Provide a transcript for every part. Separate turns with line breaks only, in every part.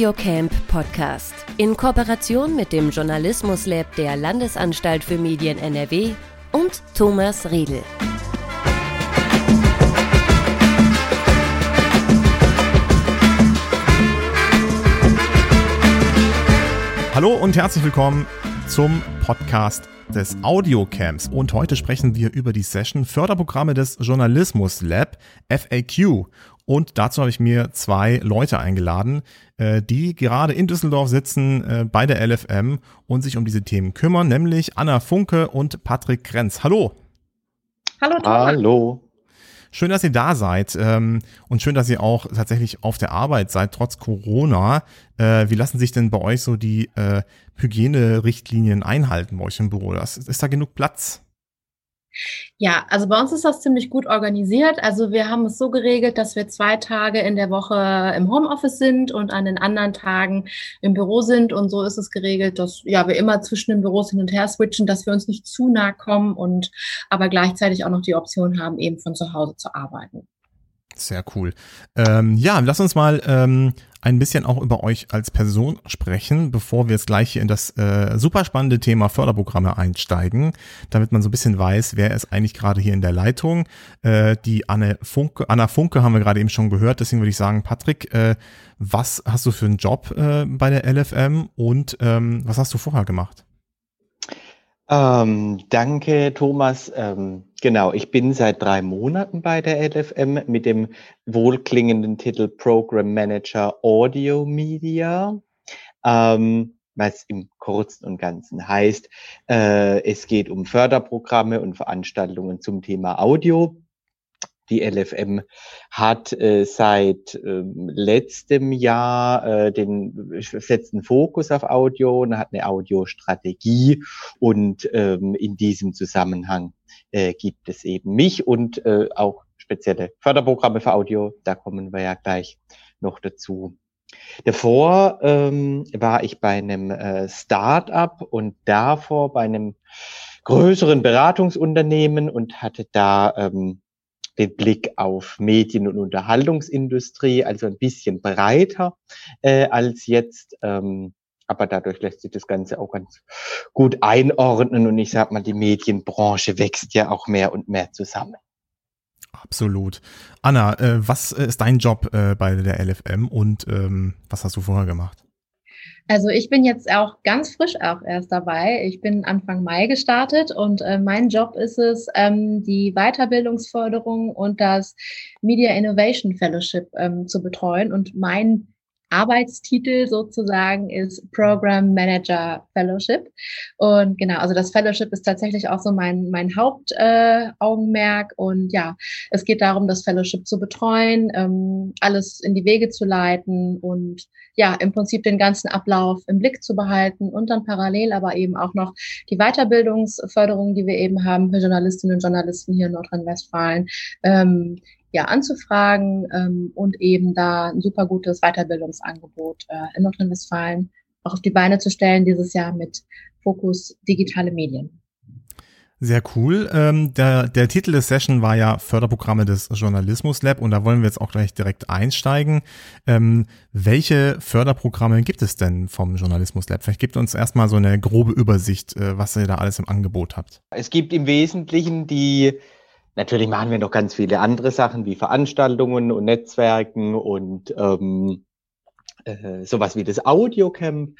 Audiocamp Podcast in Kooperation mit dem Journalismus Lab der Landesanstalt für Medien NRW und Thomas Riedel.
Hallo und herzlich willkommen zum Podcast des Audiocamps. Und heute sprechen wir über die Session Förderprogramme des Journalismus Lab FAQ. Und dazu habe ich mir zwei Leute eingeladen, äh, die gerade in Düsseldorf sitzen äh, bei der LFM und sich um diese Themen kümmern, nämlich Anna Funke und Patrick Grenz. Hallo.
Hallo. Thomas.
Hallo. Schön, dass ihr da seid ähm, und schön, dass ihr auch tatsächlich auf der Arbeit seid, trotz Corona. Äh, wie lassen sich denn bei euch so die äh, Hygienerichtlinien einhalten bei euch im Büro? Das, ist da genug Platz?
Ja, also bei uns ist das ziemlich gut organisiert. Also wir haben es so geregelt, dass wir zwei Tage in der Woche im Homeoffice sind und an den anderen Tagen im Büro sind. Und so ist es geregelt, dass ja wir immer zwischen den Büros hin und her switchen, dass wir uns nicht zu nah kommen und aber gleichzeitig auch noch die Option haben, eben von zu Hause zu arbeiten.
Sehr cool. Ähm, ja, lass uns mal ähm, ein bisschen auch über euch als Person sprechen, bevor wir jetzt gleich hier in das äh, super spannende Thema Förderprogramme einsteigen, damit man so ein bisschen weiß, wer ist eigentlich gerade hier in der Leitung. Äh, die Anne Funke, Anna Funke haben wir gerade eben schon gehört, deswegen würde ich sagen, Patrick, äh, was hast du für einen Job äh, bei der LFM und ähm, was hast du vorher gemacht?
Ähm, danke, Thomas. Ähm, genau, ich bin seit drei Monaten bei der LFM mit dem wohlklingenden Titel Program Manager Audio Media. Ähm, was im Kurzen und Ganzen heißt, äh, es geht um Förderprogramme und Veranstaltungen zum Thema Audio. Die LFM hat äh, seit äh, letztem Jahr äh, den setzt einen Fokus auf Audio und hat eine Audiostrategie und ähm, in diesem Zusammenhang äh, gibt es eben mich und äh, auch spezielle Förderprogramme für Audio. Da kommen wir ja gleich noch dazu. Davor ähm, war ich bei einem äh, Start-up und davor bei einem größeren Beratungsunternehmen und hatte da ähm, den Blick auf Medien- und Unterhaltungsindustrie, also ein bisschen breiter äh, als jetzt. Ähm, aber dadurch lässt sich das Ganze auch ganz gut einordnen. Und ich sag mal, die Medienbranche wächst ja auch mehr und mehr zusammen.
Absolut. Anna, äh, was ist dein Job äh, bei der LFM und ähm, was hast du vorher gemacht?
Also ich bin jetzt auch ganz frisch auch erst dabei. Ich bin Anfang Mai gestartet und äh, mein Job ist es, ähm, die Weiterbildungsförderung und das Media Innovation Fellowship ähm, zu betreuen. Und mein Arbeitstitel sozusagen ist Program Manager Fellowship. Und genau, also das Fellowship ist tatsächlich auch so mein, mein Hauptaugenmerk. Äh, und ja, es geht darum, das Fellowship zu betreuen, ähm, alles in die Wege zu leiten und ja, im Prinzip den ganzen Ablauf im Blick zu behalten und dann parallel aber eben auch noch die Weiterbildungsförderung, die wir eben haben für Journalistinnen und Journalisten hier in Nordrhein-Westfalen, ähm, ja, anzufragen ähm, und eben da ein super gutes Weiterbildungsangebot äh, in Nordrhein-Westfalen auch auf die Beine zu stellen dieses Jahr mit Fokus digitale Medien.
Sehr cool. Ähm, der, der Titel des Session war ja Förderprogramme des Journalismus Lab und da wollen wir jetzt auch gleich direkt einsteigen. Ähm, welche Förderprogramme gibt es denn vom Journalismus Lab? Vielleicht gibt uns erstmal so eine grobe Übersicht, äh, was ihr da alles im Angebot habt.
Es gibt im Wesentlichen die Natürlich machen wir noch ganz viele andere Sachen wie Veranstaltungen und Netzwerken und ähm, äh, sowas wie das Audiocamp.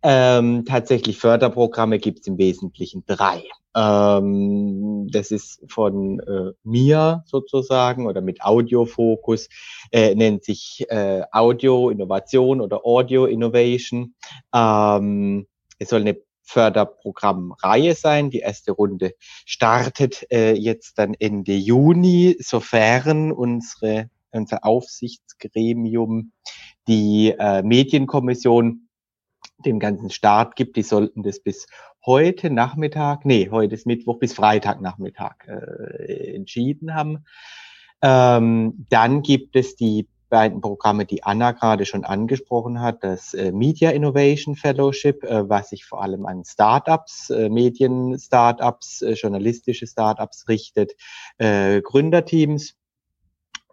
Ähm, tatsächlich Förderprogramme gibt es im Wesentlichen drei. Ähm, das ist von äh, mir sozusagen oder mit Audiofokus, äh, nennt sich äh, Audio Innovation oder Audio Innovation. Ähm, es soll eine Förderprogrammreihe sein. Die erste Runde startet äh, jetzt dann Ende Juni, sofern unsere, unser Aufsichtsgremium die äh, Medienkommission dem ganzen Start gibt. Die sollten das bis heute Nachmittag, nee, heute ist Mittwoch, bis Freitagnachmittag äh, entschieden haben. Ähm, dann gibt es die beiden Programme, die Anna gerade schon angesprochen hat, das äh, Media Innovation Fellowship, äh, was sich vor allem an Startups, äh, Medien-Startups, journalistische Startups richtet, Gründerteams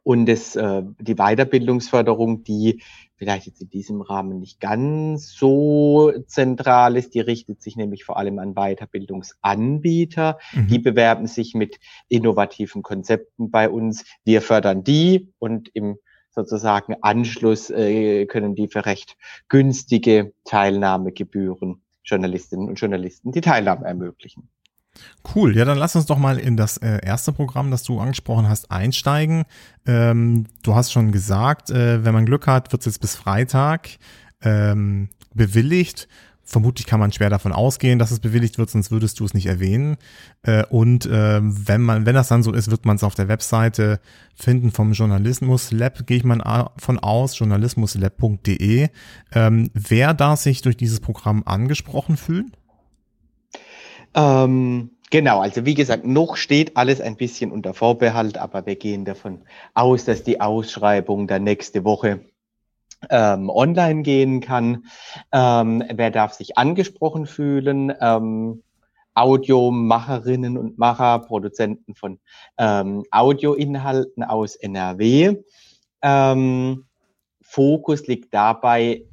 Und das, die Weiterbildungsförderung, die vielleicht jetzt in diesem Rahmen nicht ganz so zentral ist, die richtet sich nämlich vor allem an Weiterbildungsanbieter. Mhm. Die bewerben sich mit innovativen Konzepten bei uns. Wir fördern die und im sozusagen Anschluss äh, können die für recht günstige Teilnahmegebühren Journalistinnen und Journalisten die Teilnahme ermöglichen.
Cool, ja, dann lass uns doch mal in das äh, erste Programm, das du angesprochen hast, einsteigen. Ähm, du hast schon gesagt, äh, wenn man Glück hat, wird es jetzt bis Freitag ähm, bewilligt. Vermutlich kann man schwer davon ausgehen, dass es bewilligt wird, sonst würdest du es nicht erwähnen. Äh, und äh, wenn man, wenn das dann so ist, wird man es auf der Webseite finden vom Journalismus Lab, gehe ich mal von aus, journalismuslab.de. Ähm, wer darf sich durch dieses Programm angesprochen fühlen?
Ähm, genau, also wie gesagt, noch steht alles ein bisschen unter Vorbehalt, aber wir gehen davon aus, dass die Ausschreibung dann nächste Woche ähm, online gehen kann. Ähm, wer darf sich angesprochen fühlen? Ähm, Audiomacherinnen und Macher, Produzenten von ähm, Audioinhalten aus NRW. Ähm, Fokus liegt dabei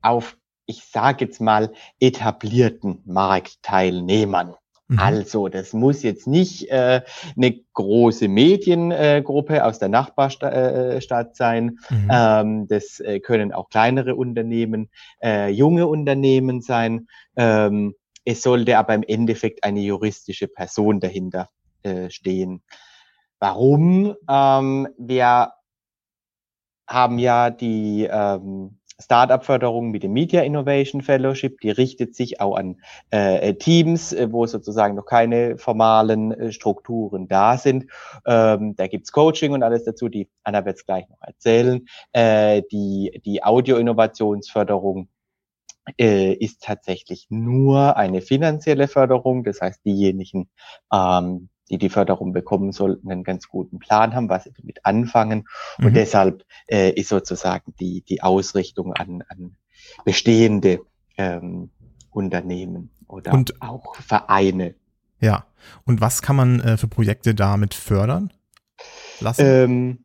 auf ich sage jetzt mal, etablierten Marktteilnehmern. Mhm. Also, das muss jetzt nicht äh, eine große Mediengruppe äh, aus der Nachbarstadt äh, sein. Mhm. Ähm, das äh, können auch kleinere Unternehmen, äh, junge Unternehmen sein. Ähm, es sollte aber im Endeffekt eine juristische Person dahinter äh, stehen. Warum? Ähm, wir haben ja die ähm, Startup-Förderung mit dem Media Innovation Fellowship, die richtet sich auch an äh, Teams, äh, wo sozusagen noch keine formalen äh, Strukturen da sind. Ähm, da gibt's Coaching und alles dazu, die Anna wird es gleich noch erzählen. Äh, die die Audio-Innovationsförderung äh, ist tatsächlich nur eine finanzielle Förderung. Das heißt, diejenigen, ähm, die die Förderung bekommen sollten, einen ganz guten Plan haben, was sie damit anfangen. Und mhm. deshalb äh, ist sozusagen die, die Ausrichtung an, an bestehende ähm, Unternehmen oder und, auch Vereine.
Ja. Und was kann man äh, für Projekte damit fördern
lassen? Ähm,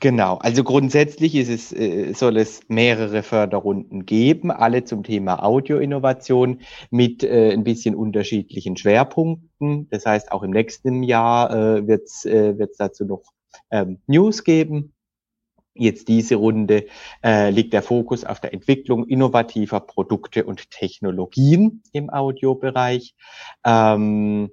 Genau, also grundsätzlich ist es, äh, soll es mehrere Förderrunden geben, alle zum Thema Audioinnovation mit äh, ein bisschen unterschiedlichen Schwerpunkten. Das heißt, auch im nächsten Jahr äh, wird es dazu noch ähm, News geben. Jetzt diese Runde liegt der Fokus auf der Entwicklung innovativer Produkte und Technologien im Audiobereich. Ähm,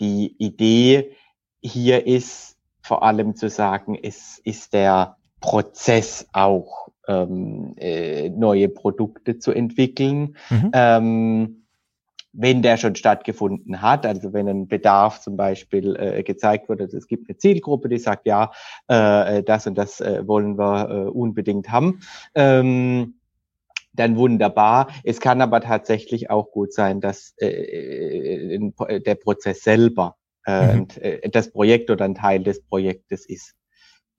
die Idee hier ist, vor allem zu sagen, es ist der Prozess auch, ähm, äh, neue Produkte zu entwickeln. Mhm. Ähm, wenn der schon stattgefunden hat, also wenn ein Bedarf zum Beispiel äh, gezeigt wurde, es gibt eine Zielgruppe, die sagt, ja, äh, das und das äh, wollen wir äh, unbedingt haben, ähm, dann wunderbar. Es kann aber tatsächlich auch gut sein, dass äh, äh der Prozess selber äh, mhm. Äh, das Projekt oder ein Teil des Projektes ist.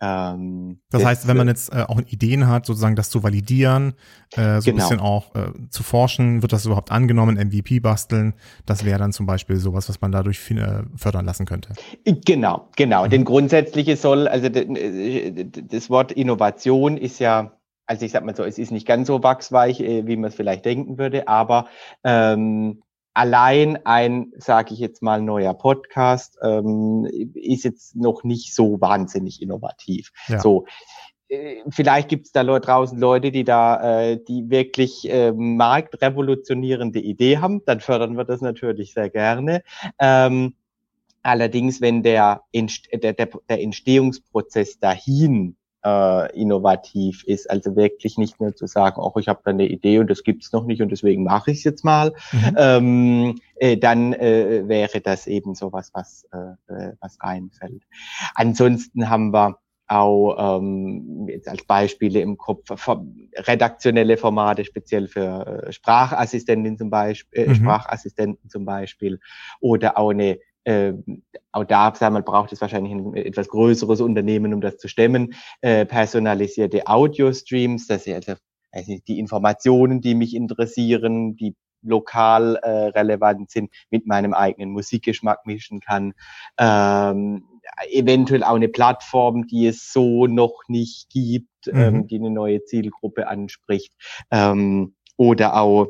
Ähm, das heißt, wenn man jetzt äh, auch Ideen hat, sozusagen das zu validieren, äh, so genau. ein bisschen auch äh, zu forschen, wird das überhaupt angenommen, MVP basteln, das wäre dann zum Beispiel sowas, was man dadurch äh, fördern lassen könnte.
Genau, genau. Mhm. Denn grundsätzliche soll, also äh, das Wort Innovation ist ja also ich sag mal so, es ist nicht ganz so wachsweich, äh, wie man es vielleicht denken würde, aber ähm, allein ein, sage ich jetzt mal, neuer Podcast ähm, ist jetzt noch nicht so wahnsinnig innovativ. Ja. So, äh, vielleicht gibt es da draußen Leute, die da, äh, die wirklich äh, marktrevolutionierende Idee haben, dann fördern wir das natürlich sehr gerne. Ähm, allerdings, wenn der, der, der, der Entstehungsprozess dahin äh, innovativ ist. Also wirklich nicht nur zu sagen, auch ich habe da eine Idee und das gibt's noch nicht und deswegen mache ich es jetzt mal. Mhm. Ähm, äh, dann äh, wäre das eben sowas, was, äh, äh was reinfällt. Ansonsten haben wir auch ähm, jetzt als Beispiele im Kopf redaktionelle Formate speziell für äh, Sprachassistenten zum Beispiel, äh, mhm. Sprachassistenten zum Beispiel oder auch eine äh, auch da sagen wir, braucht es wahrscheinlich ein etwas größeres Unternehmen, um das zu stemmen. Äh, personalisierte Audio-Streams, dass ich also, also die Informationen, die mich interessieren, die lokal äh, relevant sind, mit meinem eigenen Musikgeschmack mischen kann. Ähm, eventuell auch eine Plattform, die es so noch nicht gibt, ähm, mhm. ähm, die eine neue Zielgruppe anspricht. Ähm, oder auch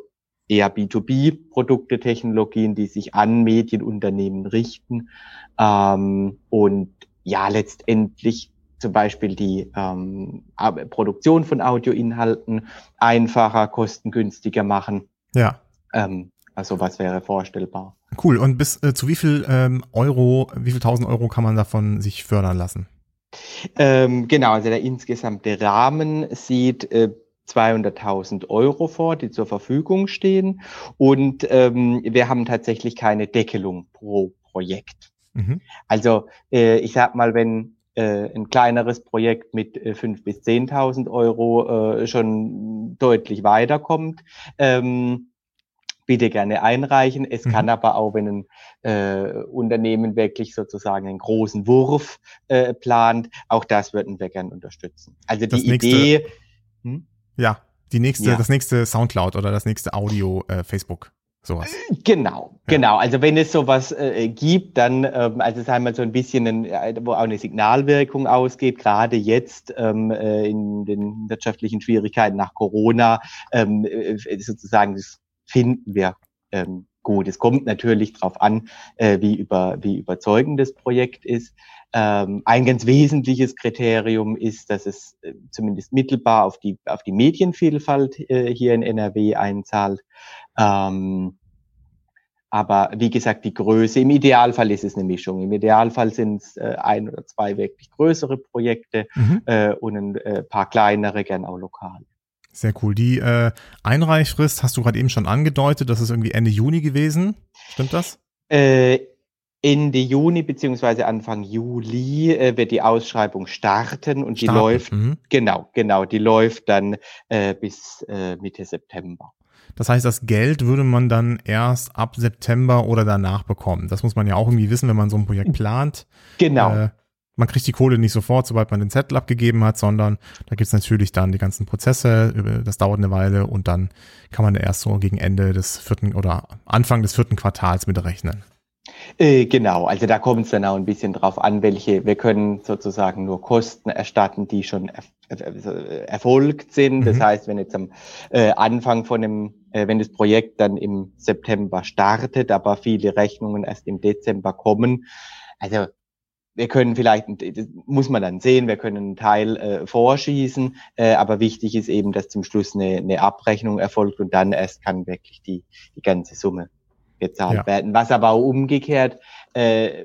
eher B2B-Produkte, Technologien, die sich an Medienunternehmen richten. Ähm, und ja, letztendlich zum Beispiel die ähm, Produktion von Audioinhalten einfacher, kostengünstiger machen.
Ja.
Ähm, also was wäre vorstellbar.
Cool. Und bis äh, zu wie viel ähm, Euro, wie viel tausend Euro kann man davon sich fördern lassen?
Ähm, genau, also der insgesamte Rahmen sieht äh, 200.000 Euro vor, die zur Verfügung stehen. Und ähm, wir haben tatsächlich keine Deckelung pro Projekt. Mhm. Also äh, ich sag mal, wenn äh, ein kleineres Projekt mit äh, 5.000 bis 10.000 Euro äh, schon deutlich weiterkommt, ähm, bitte gerne einreichen. Es mhm. kann aber auch, wenn ein äh, Unternehmen wirklich sozusagen einen großen Wurf äh, plant, auch das würden wir gerne unterstützen. Also die nächste, Idee.
Hm? Ja, die nächste, ja. das nächste Soundcloud oder das nächste Audio äh, Facebook. Sowas.
Genau, ja. genau. Also wenn es sowas äh, gibt, dann, ähm, also sagen wir so ein bisschen, ein, äh, wo auch eine Signalwirkung ausgeht, gerade jetzt ähm, äh, in den wirtschaftlichen Schwierigkeiten nach Corona, ähm, äh, sozusagen, das finden wir ähm, gut. Es kommt natürlich darauf an, äh, wie, über, wie überzeugend das Projekt ist. Ähm, ein ganz wesentliches Kriterium ist, dass es äh, zumindest mittelbar auf die, auf die Medienvielfalt äh, hier in NRW einzahlt. Ähm, aber wie gesagt, die Größe, im Idealfall ist es eine Mischung. Im Idealfall sind es äh, ein oder zwei wirklich größere Projekte mhm. äh, und ein äh, paar kleinere, gern auch lokal.
Sehr cool. Die äh, Einreichfrist hast du gerade eben schon angedeutet, das ist irgendwie Ende Juni gewesen. Stimmt das?
Äh, Ende Juni beziehungsweise Anfang Juli äh, wird die Ausschreibung starten und starten. die läuft, mhm. genau, genau, die läuft dann äh, bis äh, Mitte September.
Das heißt, das Geld würde man dann erst ab September oder danach bekommen. Das muss man ja auch irgendwie wissen, wenn man so ein Projekt plant.
Genau.
Äh, man kriegt die Kohle nicht sofort, sobald man den Zettel abgegeben hat, sondern da gibt's natürlich dann die ganzen Prozesse, das dauert eine Weile und dann kann man erst so gegen Ende des vierten oder Anfang des vierten Quartals mit rechnen.
Äh, genau, also da kommt es dann auch ein bisschen drauf an, welche, wir können sozusagen nur Kosten erstatten, die schon er, erfolgt sind. Mhm. Das heißt, wenn jetzt am äh, Anfang von dem, äh, wenn das Projekt dann im September startet, aber viele Rechnungen erst im Dezember kommen, also wir können vielleicht, das muss man dann sehen, wir können einen Teil äh, vorschießen, äh, aber wichtig ist eben, dass zum Schluss eine, eine Abrechnung erfolgt und dann erst kann wirklich die, die ganze Summe gezahlt ja. werden. Was aber auch umgekehrt äh,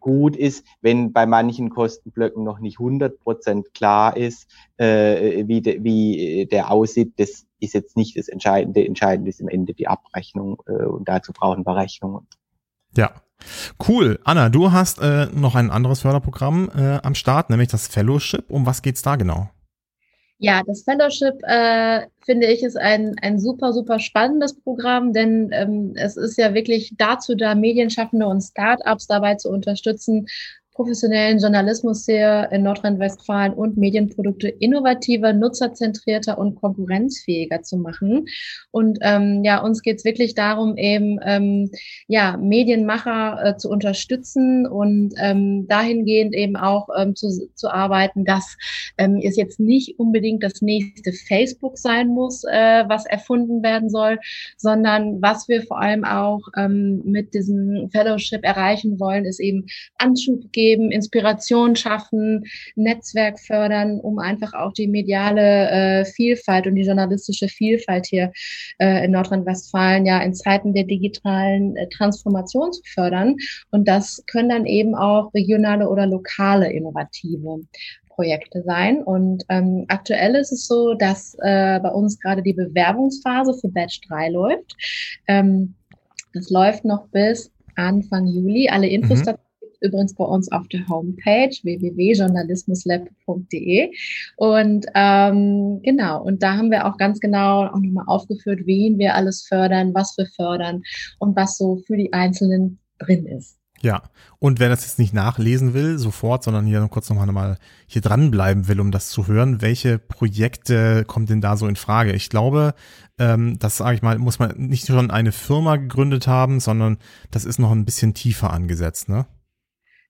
gut ist, wenn bei manchen Kostenblöcken noch nicht 100 Prozent klar ist, äh, wie, de, wie der aussieht. Das ist jetzt nicht das Entscheidende. Entscheidend ist am Ende die Abrechnung äh, und dazu brauchen wir Rechnungen.
Ja, Cool. Anna, du hast äh, noch ein anderes Förderprogramm äh, am Start, nämlich das Fellowship. Um was geht's da genau?
Ja, das Fellowship äh, finde ich ist ein, ein super, super spannendes Programm, denn ähm, es ist ja wirklich dazu da, Medienschaffende und Startups dabei zu unterstützen, professionellen Journalismus hier in Nordrhein-Westfalen und Medienprodukte innovativer, nutzerzentrierter und konkurrenzfähiger zu machen. Und ähm, ja, uns geht es wirklich darum, eben ähm, ja, Medienmacher äh, zu unterstützen und ähm, dahingehend eben auch ähm, zu, zu arbeiten, dass ähm, es jetzt nicht unbedingt das nächste Facebook sein muss, äh, was erfunden werden soll, sondern was wir vor allem auch ähm, mit diesem Fellowship erreichen wollen, ist eben Anschub geben geben, Inspiration schaffen, Netzwerk fördern, um einfach auch die mediale äh, Vielfalt und die journalistische Vielfalt hier äh, in Nordrhein-Westfalen ja in Zeiten der digitalen äh, Transformation zu fördern. Und das können dann eben auch regionale oder lokale innovative Projekte sein. Und ähm, aktuell ist es so, dass äh, bei uns gerade die Bewerbungsphase für Batch 3 läuft. Ähm, das läuft noch bis Anfang Juli. Alle Infos mhm. dazu übrigens bei uns auf der Homepage www.journalismuslab.de. Und ähm, genau, und da haben wir auch ganz genau auch nochmal aufgeführt, wen wir alles fördern, was wir fördern und was so für die Einzelnen drin ist.
Ja, und wer das jetzt nicht nachlesen will, sofort, sondern hier kurz nochmal mal hier dranbleiben will, um das zu hören, welche Projekte kommt denn da so in Frage? Ich glaube, ähm, das sage ich mal, muss man nicht schon eine Firma gegründet haben, sondern das ist noch ein bisschen tiefer angesetzt, ne?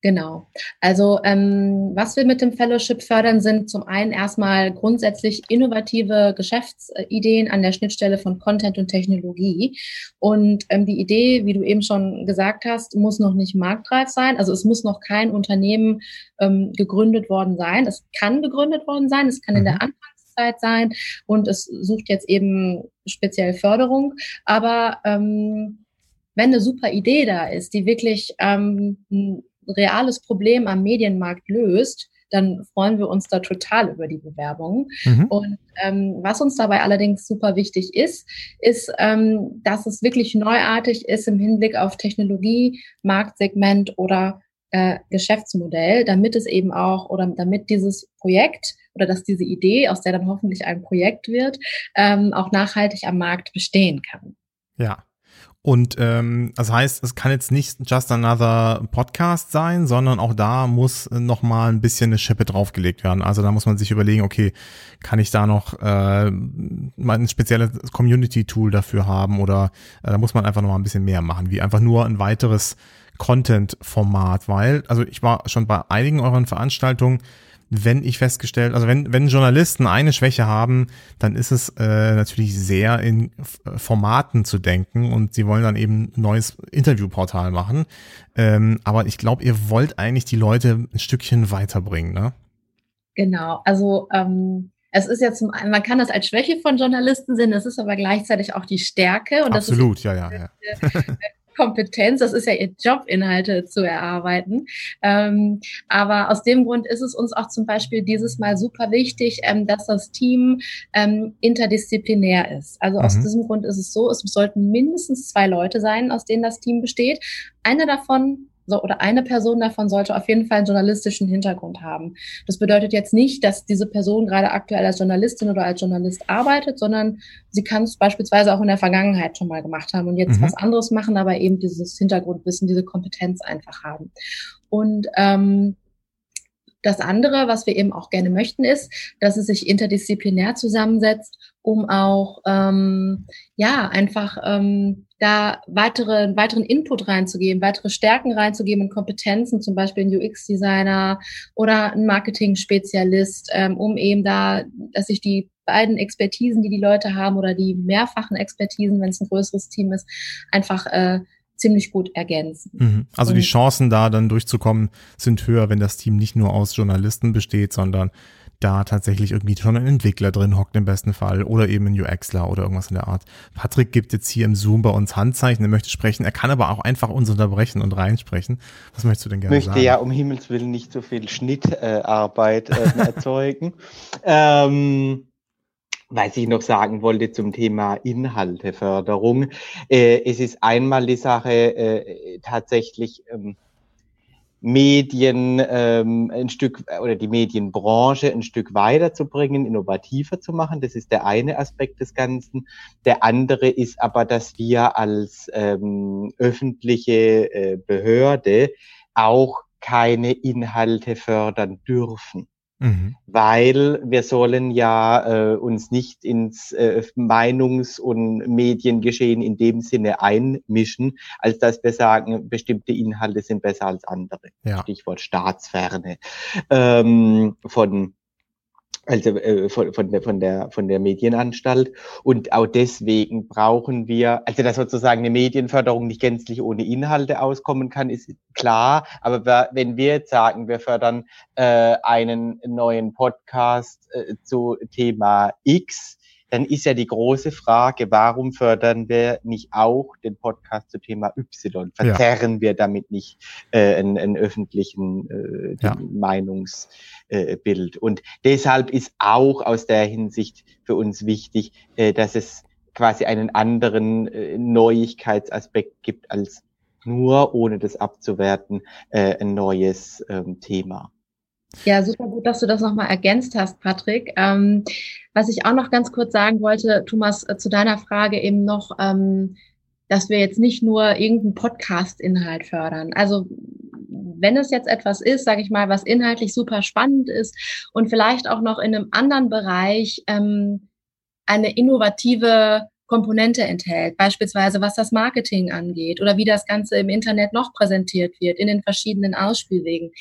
Genau. Also ähm, was wir mit dem Fellowship fördern, sind zum einen erstmal grundsätzlich innovative Geschäftsideen an der Schnittstelle von Content und Technologie. Und ähm, die Idee, wie du eben schon gesagt hast, muss noch nicht marktreif sein. Also es muss noch kein Unternehmen ähm, gegründet worden sein. Es kann gegründet worden sein, es kann in der mhm. Anfangszeit sein und es sucht jetzt eben speziell Förderung. Aber ähm, wenn eine super Idee da ist, die wirklich ähm, reales Problem am Medienmarkt löst, dann freuen wir uns da total über die Bewerbungen. Mhm. Und ähm, was uns dabei allerdings super wichtig ist, ist, ähm, dass es wirklich neuartig ist im Hinblick auf Technologie, Marktsegment oder äh, Geschäftsmodell, damit es eben auch oder damit dieses Projekt oder dass diese Idee, aus der dann hoffentlich ein Projekt wird, ähm, auch nachhaltig am Markt bestehen kann.
Ja, und ähm, das heißt, es kann jetzt nicht just another Podcast sein, sondern auch da muss noch mal ein bisschen eine Schippe draufgelegt werden. Also da muss man sich überlegen, okay, kann ich da noch äh, mal ein spezielles Community-Tool dafür haben oder äh, da muss man einfach noch mal ein bisschen mehr machen, wie einfach nur ein weiteres Content-Format, weil, also ich war schon bei einigen euren Veranstaltungen, wenn ich festgestellt, also wenn, wenn Journalisten eine Schwäche haben, dann ist es äh, natürlich sehr in Formaten zu denken und sie wollen dann eben ein neues Interviewportal machen. Ähm, aber ich glaube, ihr wollt eigentlich die Leute ein Stückchen weiterbringen, ne?
Genau, also ähm, es ist ja zum einen, man kann das als Schwäche von Journalisten sehen, es ist aber gleichzeitig auch die Stärke.
Und Absolut, das ist, ja, ja, ja.
Kompetenz, das ist ja ihr Job, Inhalte zu erarbeiten. Ähm, aber aus dem Grund ist es uns auch zum Beispiel dieses Mal super wichtig, ähm, dass das Team ähm, interdisziplinär ist. Also mhm. aus diesem Grund ist es so, es sollten mindestens zwei Leute sein, aus denen das Team besteht. Einer davon so, oder eine Person davon sollte auf jeden Fall einen journalistischen Hintergrund haben. Das bedeutet jetzt nicht, dass diese Person gerade aktuell als Journalistin oder als Journalist arbeitet, sondern sie kann es beispielsweise auch in der Vergangenheit schon mal gemacht haben und jetzt mhm. was anderes machen, aber eben dieses Hintergrundwissen, diese Kompetenz einfach haben. Und ähm, das andere, was wir eben auch gerne möchten, ist, dass es sich interdisziplinär zusammensetzt, um auch ähm, ja einfach ähm, da weitere, weiteren Input reinzugeben, weitere Stärken reinzugeben und Kompetenzen, zum Beispiel ein UX-Designer oder ein Marketing-Spezialist, ähm, um eben da, dass sich die beiden Expertisen, die die Leute haben oder die mehrfachen Expertisen, wenn es ein größeres Team ist, einfach äh, ziemlich gut ergänzen.
Mhm. Also und die Chancen da dann durchzukommen sind höher, wenn das Team nicht nur aus Journalisten besteht, sondern da tatsächlich irgendwie schon ein Entwickler drin hockt im besten Fall oder eben ein UXler oder irgendwas in der Art. Patrick gibt jetzt hier im Zoom bei uns Handzeichen, er möchte sprechen, er kann aber auch einfach uns unterbrechen und reinsprechen. Was möchtest du denn gerne
möchte sagen?
Möchte
ja um Himmels Willen nicht so viel Schnittarbeit äh, erzeugen. ähm, was ich noch sagen wollte zum Thema Inhalteförderung. Äh, es ist einmal die Sache äh, tatsächlich ähm, Medien ähm, ein Stück oder die Medienbranche ein Stück weiterzubringen, innovativer zu machen. Das ist der eine Aspekt des Ganzen. Der andere ist aber, dass wir als ähm, öffentliche äh, Behörde auch keine Inhalte fördern dürfen. Mhm. Weil wir sollen ja äh, uns nicht ins äh, Meinungs- und Mediengeschehen in dem Sinne einmischen, als dass wir sagen, bestimmte Inhalte sind besser als andere. Ja. Stichwort Staatsferne ähm, von also äh, von, von, der, von, der, von der Medienanstalt. Und auch deswegen brauchen wir, also dass sozusagen eine Medienförderung nicht gänzlich ohne Inhalte auskommen kann, ist klar. Aber wenn wir jetzt sagen, wir fördern äh, einen neuen Podcast äh, zu Thema X, dann ist ja die große Frage, warum fördern wir nicht auch den Podcast zu Thema Y? Verzerren ja. wir damit nicht äh, einen, einen öffentlichen äh, ja. Meinungsbild? Äh, Und deshalb ist auch aus der Hinsicht für uns wichtig, äh, dass es quasi einen anderen äh, Neuigkeitsaspekt gibt als nur, ohne das abzuwerten, äh, ein neues ähm, Thema.
Ja, super gut, dass du das nochmal ergänzt hast, Patrick. Ähm, was ich auch noch ganz kurz sagen wollte, Thomas, äh, zu deiner Frage eben noch, ähm, dass wir jetzt nicht nur irgendeinen Podcast-Inhalt fördern. Also wenn es jetzt etwas ist, sage ich mal, was inhaltlich super spannend ist und vielleicht auch noch in einem anderen Bereich ähm, eine innovative Komponente enthält, beispielsweise was das Marketing angeht oder wie das Ganze im Internet noch präsentiert wird in den verschiedenen Ausspielwegen,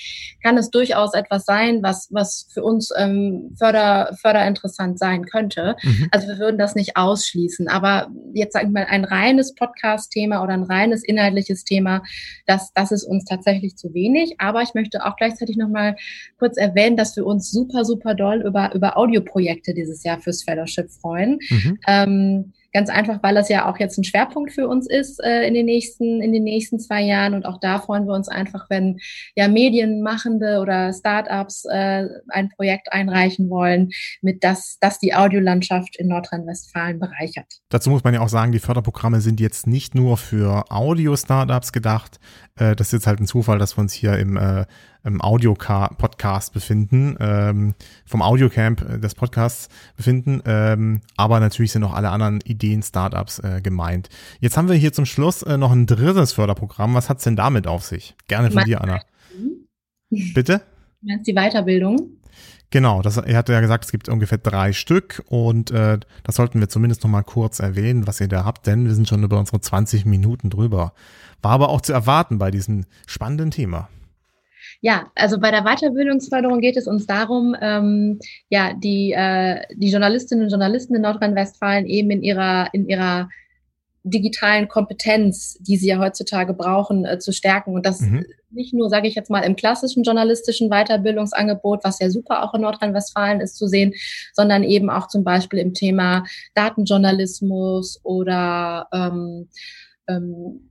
kann es durchaus etwas sein, was, was für uns ähm, förder, förderinteressant sein könnte. Mhm. Also wir würden das nicht ausschließen. Aber jetzt sage ich mal, ein reines Podcast-Thema oder ein reines inhaltliches Thema, das, das ist uns tatsächlich zu wenig. Aber ich möchte auch gleichzeitig nochmal kurz erwähnen, dass wir uns super, super doll über, über Audioprojekte dieses Jahr fürs Fellowship freuen. Mhm. Ähm, Ganz einfach, weil das ja auch jetzt ein Schwerpunkt für uns ist äh, in den nächsten in den nächsten zwei Jahren und auch da freuen wir uns einfach, wenn ja Medienmachende oder Startups äh, ein Projekt einreichen wollen, mit das das die Audiolandschaft in Nordrhein-Westfalen bereichert.
Dazu muss man ja auch sagen, die Förderprogramme sind jetzt nicht nur für Audio-Startups gedacht. Äh, das ist jetzt halt ein Zufall, dass wir uns hier im äh, im Audio-Podcast befinden, ähm, vom Audiocamp äh, des Podcasts befinden. Ähm, aber natürlich sind auch alle anderen Ideen, Startups äh, gemeint. Jetzt haben wir hier zum Schluss äh, noch ein drittes Förderprogramm. Was hat's denn damit auf sich? Gerne von dir, Anna. Bitte?
Du meinst die Weiterbildung?
Genau, das, er hatte ja gesagt, es gibt ungefähr drei Stück und äh, das sollten wir zumindest noch mal kurz erwähnen, was ihr da habt, denn wir sind schon über unsere 20 Minuten drüber. War aber auch zu erwarten bei diesem spannenden Thema.
Ja, also bei der Weiterbildungsförderung geht es uns darum, ähm, ja, die, äh, die Journalistinnen und Journalisten in Nordrhein-Westfalen eben in ihrer, in ihrer digitalen Kompetenz, die sie ja heutzutage brauchen, äh, zu stärken. Und das mhm. nicht nur, sage ich jetzt mal, im klassischen journalistischen Weiterbildungsangebot, was ja super auch in Nordrhein-Westfalen ist zu sehen, sondern eben auch zum Beispiel im Thema Datenjournalismus oder ähm, ähm,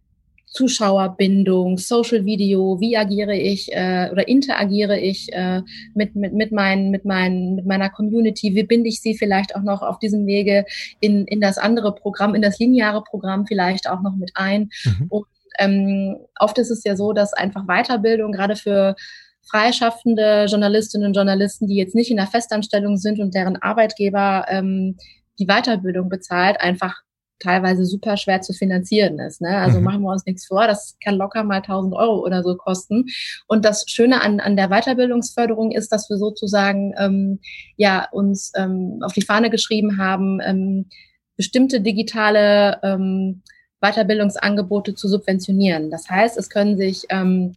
Zuschauerbindung, Social Video, wie agiere ich äh, oder interagiere ich äh, mit, mit, mit, meinen, mit, meinen, mit meiner Community, wie binde ich sie vielleicht auch noch auf diesem Wege in, in das andere Programm, in das lineare Programm vielleicht auch noch mit ein. Mhm. Und ähm, oft ist es ja so, dass einfach Weiterbildung gerade für freischaffende Journalistinnen und Journalisten, die jetzt nicht in der Festanstellung sind und deren Arbeitgeber ähm, die Weiterbildung bezahlt, einfach teilweise super schwer zu finanzieren ist. Ne? Also mhm. machen wir uns nichts vor, das kann locker mal 1000 Euro oder so kosten. Und das Schöne an, an der Weiterbildungsförderung ist, dass wir sozusagen ähm, ja uns ähm, auf die Fahne geschrieben haben, ähm, bestimmte digitale ähm, Weiterbildungsangebote zu subventionieren. Das heißt, es können sich ähm,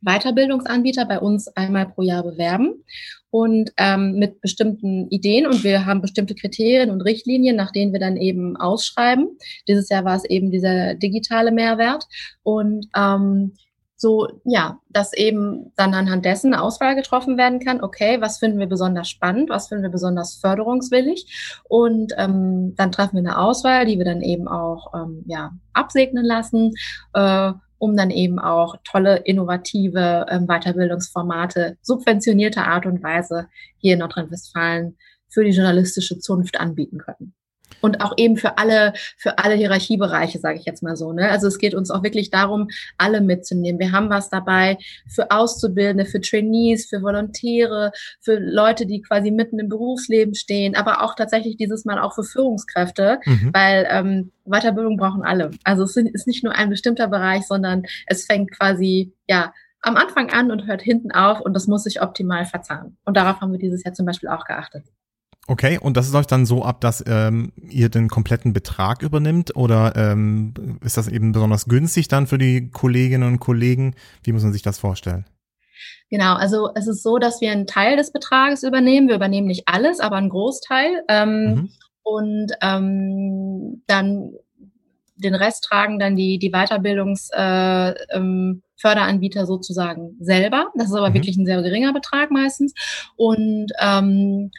Weiterbildungsanbieter bei uns einmal pro Jahr bewerben und ähm, mit bestimmten Ideen und wir haben bestimmte Kriterien und Richtlinien, nach denen wir dann eben ausschreiben. Dieses Jahr war es eben dieser digitale Mehrwert und ähm, so, ja, dass eben dann anhand dessen eine Auswahl getroffen werden kann, okay, was finden wir besonders spannend, was finden wir besonders förderungswillig? Und ähm, dann treffen wir eine Auswahl, die wir dann eben auch ähm, ja, absegnen lassen. Äh, um dann eben auch tolle, innovative ähm, Weiterbildungsformate subventionierter Art und Weise hier in Nordrhein-Westfalen für die journalistische Zunft anbieten können und auch eben für alle für alle Hierarchiebereiche, sage ich jetzt mal so. Ne? Also es geht uns auch wirklich darum, alle mitzunehmen. Wir haben was dabei für Auszubildende, für Trainees, für Volontäre, für Leute, die quasi mitten im Berufsleben stehen, aber auch tatsächlich dieses Mal auch für Führungskräfte, mhm. weil ähm, Weiterbildung brauchen alle. Also es ist nicht nur ein bestimmter Bereich, sondern es fängt quasi ja am Anfang an und hört hinten auf und das muss sich optimal verzahnen. Und darauf haben wir dieses Jahr zum Beispiel auch geachtet.
Okay, und das ist euch dann so ab, dass ähm, ihr den kompletten Betrag übernimmt oder ähm, ist das eben besonders günstig dann für die Kolleginnen und Kollegen? Wie muss man sich das vorstellen?
Genau, also es ist so, dass wir einen Teil des Betrages übernehmen. Wir übernehmen nicht alles, aber einen Großteil. Ähm, mhm. Und ähm, dann den Rest tragen dann die, die Weiterbildungsförderanbieter äh, ähm, Förderanbieter sozusagen selber. Das ist aber mhm. wirklich ein sehr geringer Betrag meistens. Und ähm,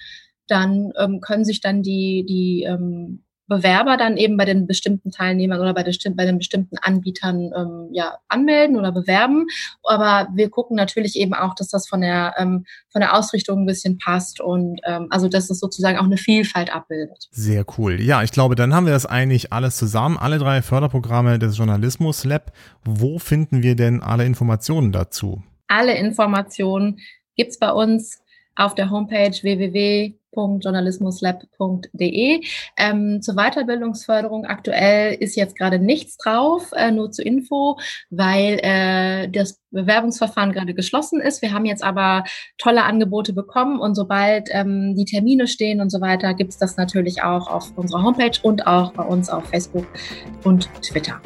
dann ähm, können sich dann die, die ähm, Bewerber dann eben bei den bestimmten Teilnehmern oder bei, den, bei den bestimmten Anbietern ähm, ja, anmelden oder bewerben. Aber wir gucken natürlich eben auch, dass das von der, ähm, von der Ausrichtung ein bisschen passt und ähm, also dass es sozusagen auch eine Vielfalt abbildet.
Sehr cool. Ja, ich glaube, dann haben wir das eigentlich alles zusammen, alle drei Förderprogramme des Journalismus Lab. Wo finden wir denn alle Informationen dazu?
Alle Informationen gibt's bei uns auf der Homepage www.journalismuslab.de. Ähm, zur Weiterbildungsförderung aktuell ist jetzt gerade nichts drauf, äh, nur zur Info, weil äh, das Bewerbungsverfahren gerade geschlossen ist. Wir haben jetzt aber tolle Angebote bekommen und sobald ähm, die Termine stehen und so weiter, gibt es das natürlich auch auf unserer Homepage und auch bei uns auf Facebook und Twitter.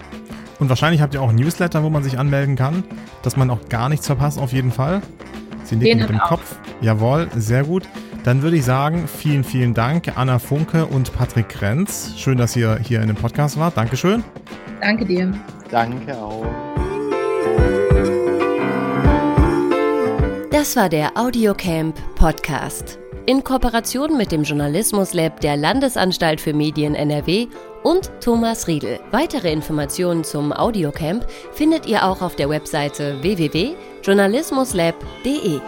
Und wahrscheinlich habt ihr auch ein Newsletter, wo man sich anmelden kann, dass man auch gar nichts verpasst, auf jeden Fall. Sie nicken mit dem Kopf. Jawohl, sehr gut. Dann würde ich sagen, vielen, vielen Dank, Anna Funke und Patrick Krenz. Schön, dass ihr hier in dem Podcast wart. Dankeschön.
Danke dir.
Danke auch.
Das war der Audiocamp Podcast. In Kooperation mit dem Journalismus Lab der Landesanstalt für Medien NRW und Thomas Riedel. Weitere Informationen zum Audiocamp findet ihr auch auf der Webseite www.journalismuslab.de.